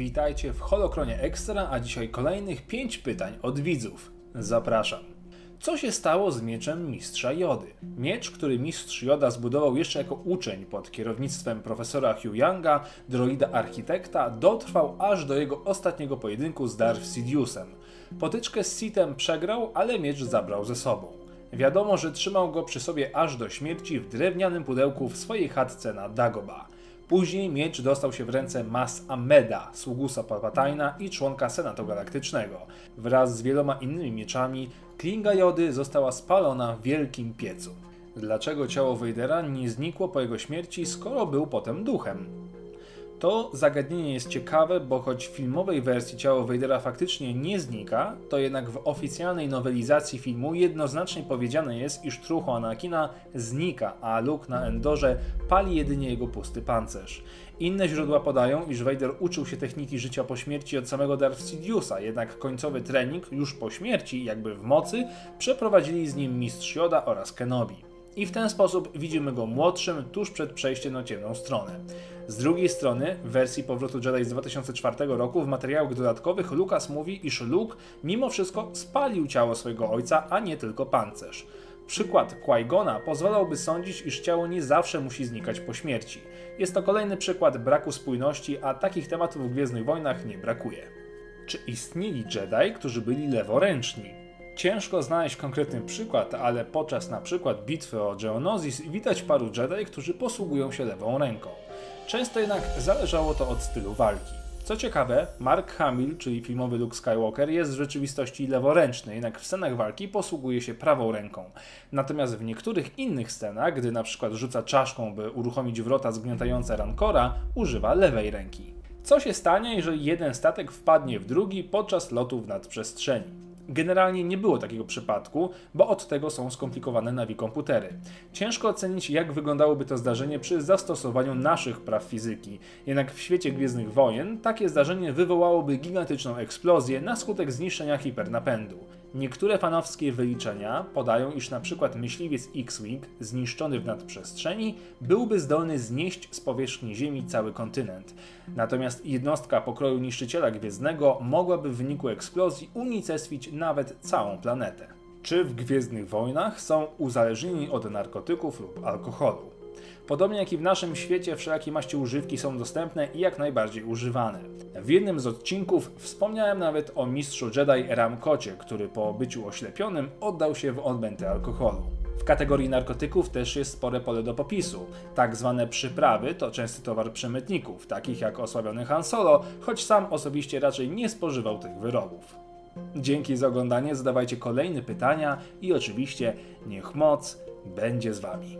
Witajcie w Holokronie Extra, a dzisiaj kolejnych 5 pytań od widzów. Zapraszam. Co się stało z mieczem mistrza Jody? Miecz, który mistrz Joda zbudował jeszcze jako uczeń pod kierownictwem profesora Hugh Younga, droida architekta, dotrwał aż do jego ostatniego pojedynku z Darth Sidiousem. Potyczkę z Sithem przegrał, ale miecz zabrał ze sobą. Wiadomo, że trzymał go przy sobie aż do śmierci w drewnianym pudełku w swojej chatce na Dagobah. Później miecz dostał się w ręce Mas Ameda, sługusa Palpatina i członka Senatu Galaktycznego. Wraz z wieloma innymi mieczami, klinga Jody została spalona w wielkim piecu. Dlaczego ciało Vadera nie znikło po jego śmierci, skoro był potem duchem? To zagadnienie jest ciekawe, bo choć w filmowej wersji ciało Vadera faktycznie nie znika, to jednak w oficjalnej nowelizacji filmu jednoznacznie powiedziane jest, iż trucho Anakina znika, a Luke na Endorze pali jedynie jego pusty pancerz. Inne źródła podają, iż Vader uczył się techniki życia po śmierci od samego Darth Sidiousa, jednak końcowy trening już po śmierci, jakby w mocy, przeprowadzili z nim mistrz Yoda oraz Kenobi i w ten sposób widzimy go młodszym tuż przed przejściem na ciemną stronę. Z drugiej strony, w wersji Powrotu Jedi z 2004 roku w materiałach dodatkowych Lucas mówi, iż Luke mimo wszystko spalił ciało swojego ojca, a nie tylko pancerz. Przykład Qui-Gona pozwalałby sądzić, iż ciało nie zawsze musi znikać po śmierci. Jest to kolejny przykład braku spójności, a takich tematów w Gwiezdnych Wojnach nie brakuje. Czy istnieli Jedi, którzy byli leworęczni? Ciężko znaleźć konkretny przykład, ale podczas na przykład bitwy o Geonosis widać paru Jedi, którzy posługują się lewą ręką. Często jednak zależało to od stylu walki. Co ciekawe, Mark Hamill, czyli filmowy Luke Skywalker, jest w rzeczywistości leworęczny, jednak w scenach walki posługuje się prawą ręką. Natomiast w niektórych innych scenach, gdy na przykład rzuca czaszką, by uruchomić wrota zgniatające Rancora, używa lewej ręki. Co się stanie, jeżeli jeden statek wpadnie w drugi podczas lotu w nadprzestrzeni? Generalnie nie było takiego przypadku, bo od tego są skomplikowane nawi komputery. Ciężko ocenić, jak wyglądałoby to zdarzenie przy zastosowaniu naszych praw fizyki. Jednak w świecie Gwiezdnych Wojen takie zdarzenie wywołałoby gigantyczną eksplozję na skutek zniszczenia hipernapędu. Niektóre fanowskie wyliczenia podają, iż przykład myśliwiec X-Wing zniszczony w nadprzestrzeni byłby zdolny znieść z powierzchni Ziemi cały kontynent. Natomiast jednostka pokroju niszczyciela gwiezdnego mogłaby w wyniku eksplozji unicestwić nawet całą planetę. Czy w Gwiezdnych Wojnach są uzależnieni od narkotyków lub alkoholu? Podobnie jak i w naszym świecie, wszelakie maści używki są dostępne i jak najbardziej używane. W jednym z odcinków wspomniałem nawet o mistrzu Jedi Ramkocie, który po byciu oślepionym oddał się w odmęty alkoholu. W kategorii narkotyków też jest spore pole do popisu. Tak zwane przyprawy to częsty towar przemytników, takich jak osłabiony Han Solo, choć sam osobiście raczej nie spożywał tych wyrobów. Dzięki za oglądanie, zadawajcie kolejne pytania i oczywiście niech moc będzie z Wami.